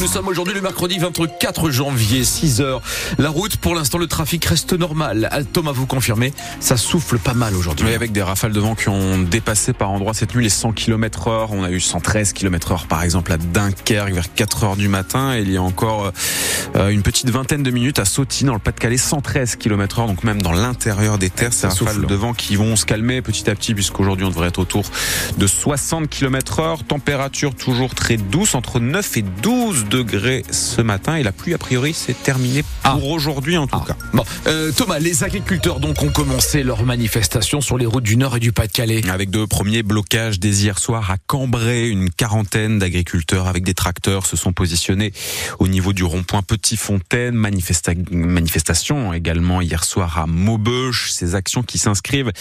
Nous sommes aujourd'hui le mercredi 24 janvier, 6 heures. La route, pour l'instant, le trafic reste normal. Thomas, vous confirmez, ça souffle pas mal aujourd'hui. Oui, avec des rafales de vent qui ont dépassé par endroits cette nuit les 100 km heure. On a eu 113 km heure, par exemple, à Dunkerque vers 4 heures du matin. Et il y a encore euh, une petite vingtaine de minutes à Sauty, dans le Pas-de-Calais, 113 km heure. Donc même dans l'intérieur des terres, ces rafales de vent qui vont se calmer petit à petit, puisqu'aujourd'hui on devrait être autour de 60 km heure. Température toujours très douce, entre 9 et 12 degrés ce matin et la pluie a priori c'est terminé pour ah. aujourd'hui en tout ah. cas. Bon, euh, Thomas, les agriculteurs donc ont commencé leur manifestation sur les routes du Nord et du Pas-de-Calais. Avec de premiers blocages dès hier soir à Cambrai, une quarantaine d'agriculteurs avec des tracteurs se sont positionnés au niveau du rond-point Petit Fontaine. manifestation également hier soir à Maubeuge. Ces actions qui s'inscrivent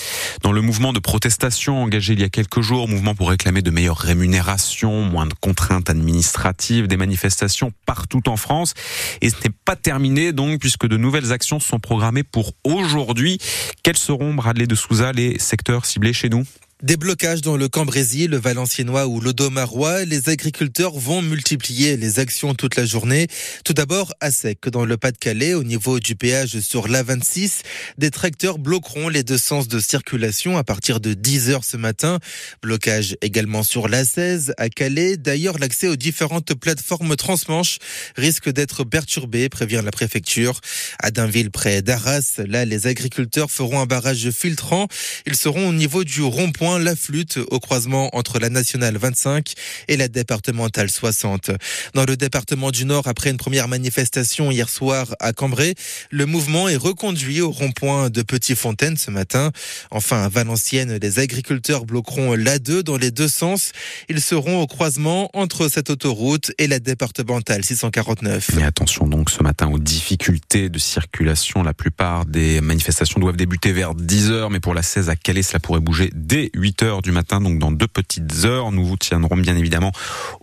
dans le mouvement de protestation engagé il y a quelques jours, mouvement pour réclamer de meilleures rémunérations, moins de contraintes administratives, des manifestations partout en France. Et ce n'est pas terminé donc puisque de nouvelles actions sont programmées pour aujourd'hui. Quels seront, Bradley de Souza, les secteurs ciblés chez nous? Des blocages dans le Cambrésis, le Valenciennois ou l'Odomarois, les agriculteurs vont multiplier les actions toute la journée. Tout d'abord à sec dans le Pas-de-Calais, au niveau du péage sur l'A26, des tracteurs bloqueront les deux sens de circulation à partir de 10 heures ce matin. Blocage également sur l'A16 à Calais. D'ailleurs, l'accès aux différentes plateformes transmanches risque d'être perturbé, prévient la préfecture. À Dainville, près d'Arras, là, les agriculteurs feront un barrage filtrant. Ils seront au niveau du rond-point la Flûte au croisement entre la nationale 25 et la départementale 60. Dans le département du Nord, après une première manifestation hier soir à Cambrai, le mouvement est reconduit au rond-point de Petit Fontaine ce matin. Enfin, à Valenciennes, les agriculteurs bloqueront l'A2 dans les deux sens. Ils seront au croisement entre cette autoroute et la départementale 649. Mais attention donc ce matin aux difficultés de circulation. La plupart des manifestations doivent débuter vers 10 heures, mais pour la 16 à Calais, cela pourrait bouger dès 8 heures du matin, donc dans deux petites heures. Nous vous tiendrons bien évidemment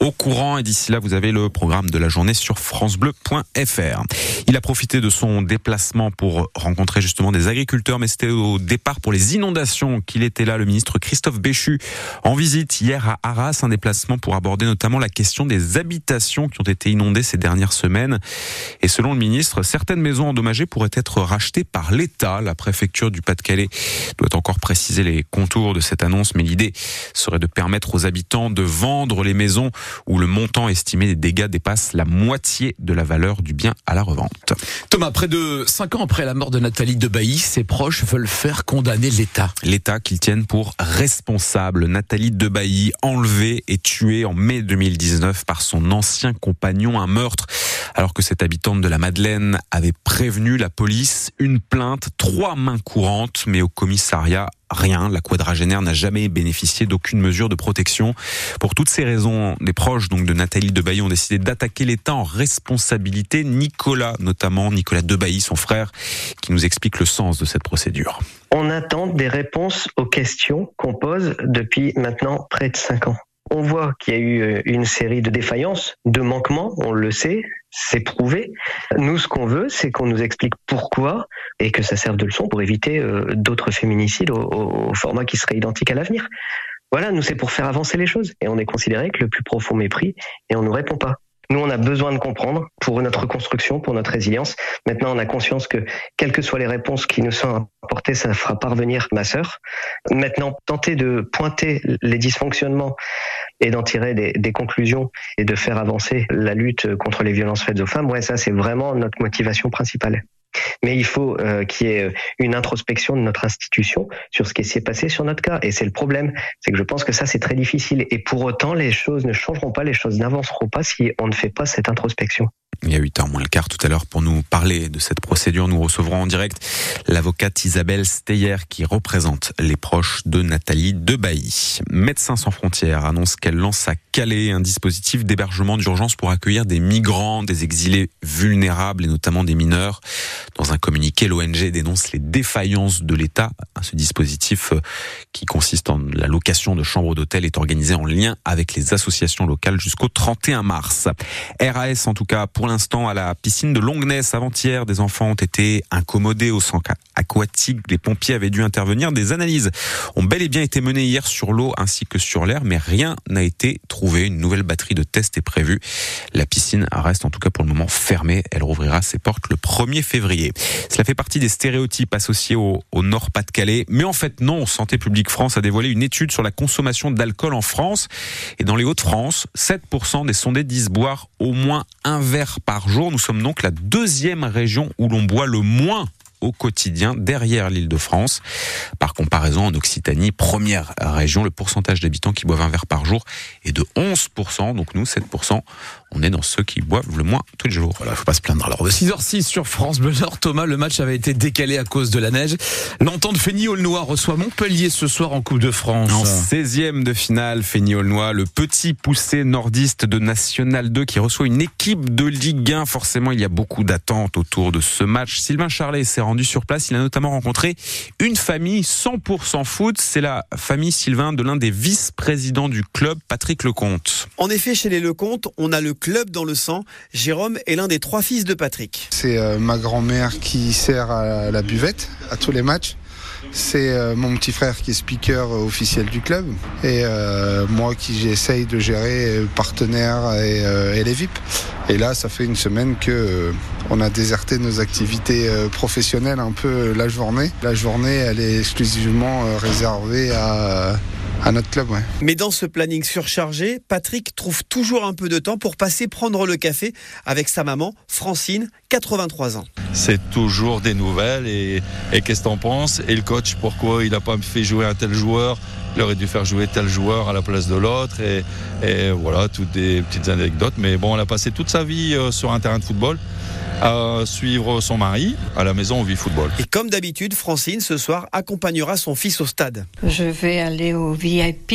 au courant et d'ici là, vous avez le programme de la journée sur francebleu.fr. Il a profité de son déplacement pour rencontrer justement des agriculteurs, mais c'était au départ pour les inondations qu'il était là, le ministre Christophe Béchu, en visite hier à Arras, un déplacement pour aborder notamment la question des habitations qui ont été inondées ces dernières semaines. Et selon le ministre, certaines maisons endommagées pourraient être rachetées par l'État. La préfecture du Pas-de-Calais doit encore préciser les contours de cette annonce, mais l'idée serait de permettre aux habitants de vendre les maisons où le montant estimé des dégâts dépasse la moitié de la valeur du bien à la revente. Thomas, près de cinq ans après la mort de Nathalie Debailly, ses proches veulent faire condamner l'État. L'État qu'ils tiennent pour responsable. Nathalie Debailly, enlevée et tuée en mai 2019 par son ancien compagnon, un meurtre alors que cette habitante de la Madeleine avait prévenu la police, une plainte, trois mains courantes, mais au commissariat, rien. La quadragénaire n'a jamais bénéficié d'aucune mesure de protection. Pour toutes ces raisons, les proches donc de Nathalie Debailly ont décidé d'attaquer l'État en responsabilité. Nicolas, notamment Nicolas Debailly, son frère, qui nous explique le sens de cette procédure. On attend des réponses aux questions qu'on pose depuis maintenant près de cinq ans. On voit qu'il y a eu euh, une série de défaillances, de manquements, on le sait, c'est prouvé. Nous, ce qu'on veut, c'est qu'on nous explique pourquoi et que ça serve de leçon pour éviter euh, d'autres féminicides au, format qui serait identique à l'avenir. Voilà, nous, c'est pour faire avancer les choses. Et on est considéré que le plus profond mépris et on ne nous répond pas. Nous, on a besoin de comprendre pour notre construction, pour notre résilience. Maintenant, on a conscience que, quelles que soient les réponses qui nous sont apportées, ça fera parvenir ma sœur. Maintenant, tenter de pointer les dysfonctionnements et d'en tirer des, des, conclusions et de faire avancer la lutte contre les violences faites aux femmes, ouais, ça, c'est vraiment notre motivation principale. Mais il faut euh, qu'il y ait une introspection de notre institution sur ce qui s'est passé sur notre cas. Et c'est le problème, c'est que je pense que ça c'est très difficile. Et pour autant, les choses ne changeront pas, les choses n'avanceront pas si on ne fait pas cette introspection. Il y a 8 heures moins le quart tout à l'heure pour nous parler de cette procédure. Nous recevrons en direct l'avocate Isabelle Steyer qui représente les proches de Nathalie Debailly. Médecins sans frontières annonce qu'elle lance à Calais un dispositif d'hébergement d'urgence pour accueillir des migrants, des exilés vulnérables et notamment des mineurs. Dans un communiqué, l'ONG dénonce les défaillances de l'État. Ce dispositif euh, qui consiste en la location de chambres d'hôtel est organisé en lien avec les associations locales jusqu'au 31 mars. RAS en tout cas pour l'instant à la piscine de Longness avant-hier. Des enfants ont été incommodés au centre aquatique. Les pompiers avaient dû intervenir. Des analyses ont bel et bien été menées hier sur l'eau ainsi que sur l'air, mais rien n'a été trouvé. Une nouvelle batterie de tests est prévue. La piscine reste en tout cas pour le moment fermée. Elle rouvrira ses portes le 1er février. Cela fait partie des stéréotypes associés au, au Nord-Pas-de-Calais. Mais en fait, non. Santé publique France a dévoilé une étude sur la consommation d'alcool en France. Et dans les Hauts-de-France, 7% des sondés disent boire au moins un verre par jour. Nous sommes donc la deuxième région où l'on boit le moins au quotidien derrière l'île de France. Par comparaison, en Occitanie, première région, le pourcentage d'habitants qui boivent un verre par jour est de 11%. Donc nous, 7%, on est dans ceux qui boivent le moins tous les jours. Voilà, faut pas se plaindre. Alors de 6h06 sur France Bleu Nord, Thomas, le match avait été décalé à cause de la neige. L'entente Fény-Aulnois reçoit Montpellier ce soir en Coupe de France. En 16e de finale, Fény-Aulnois, le petit poussé nordiste de National 2 qui reçoit une équipe de Ligue 1. Forcément, il y a beaucoup d'attentes autour de ce match. Sylvain Charlet s'est rendu sur place. Il a notamment rencontré une famille 100% foot. C'est la famille Sylvain de l'un des vice-présidents du club, Patrick Lecomte. En effet, chez les Lecomte, on a le club dans le sang. Jérôme est l'un des trois fils de Patrick. C'est euh, ma grand-mère qui sert à la buvette à tous les matchs. C'est euh, mon petit frère qui est speaker officiel du club et euh, moi qui j'essaye de gérer euh, partenaires et, euh, et, les VIP. Et là, ça fait une semaine que euh, on a déserté nos activités professionnelles un peu la journée. La journée, elle est exclusivement réservée à à notre club, ouais. Mais dans ce planning surchargé, Patrick trouve toujours un peu de temps pour passer prendre le café avec sa maman, Francine, 83 ans. C'est toujours des nouvelles et, et qu'est-ce que t'en penses? Et le coach, pourquoi il n'a pas fait jouer un tel joueur? Il aurait dû faire jouer tel joueur à la place de l'autre et, et, voilà, toutes des petites anecdotes. Mais bon, on a passé toute sa vie euh, sur un terrain de football à suivre son mari. À la maison, on vit football. Et comme d'habitude, Francine, ce soir, accompagnera son fils au stade. Je vais aller au VIP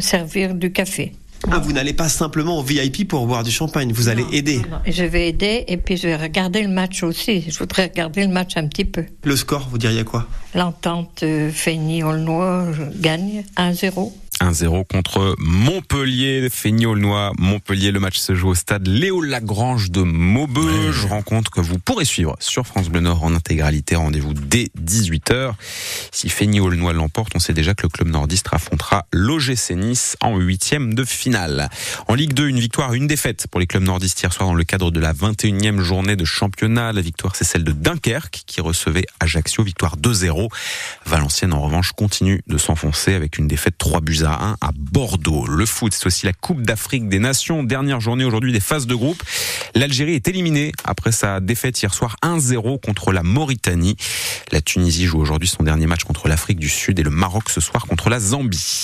servir du café. Ah, vous n'allez pas simplement au VIP pour boire du champagne, vous allez aider. Non, non. Je vais aider et puis je vais regarder le match aussi. Je voudrais regarder le match un petit peu. Le score, vous diriez quoi? L'entente euh, Fény-Aulnois gagne 1-0. 1-0 contre Montpellier, Fény-Aulnois, Montpellier. Le match se joue au stade Léo Lagrange de Maubeuge. Rencontre que vous pourrez suivre sur France Bleu Nord en intégralité. Rendez-vous dès 18h. Si Fény-Aulnois l'emporte, on sait déjà que le club nordiste affrontera l'OGC Nice en huitième de En Ligue 2, une victoire, une défaite pour les clubs nordistes hier soir dans le cadre de la 21e journée de championnat. La victoire, c'est celle de Dunkerque qui recevait Ajaccio. Victoire 2-0. Valenciennes, en revanche, continue de s'enfoncer avec une défaite 3 buts à 1 à Bordeaux. Le foot, c'est aussi la Coupe d'Afrique des Nations. Dernière journée aujourd'hui des phases de groupe. L'Algérie est éliminée après sa défaite hier soir 1-0 contre la Mauritanie. La Tunisie joue aujourd'hui son dernier match contre l'Afrique du Sud et le Maroc ce soir contre la Zambie.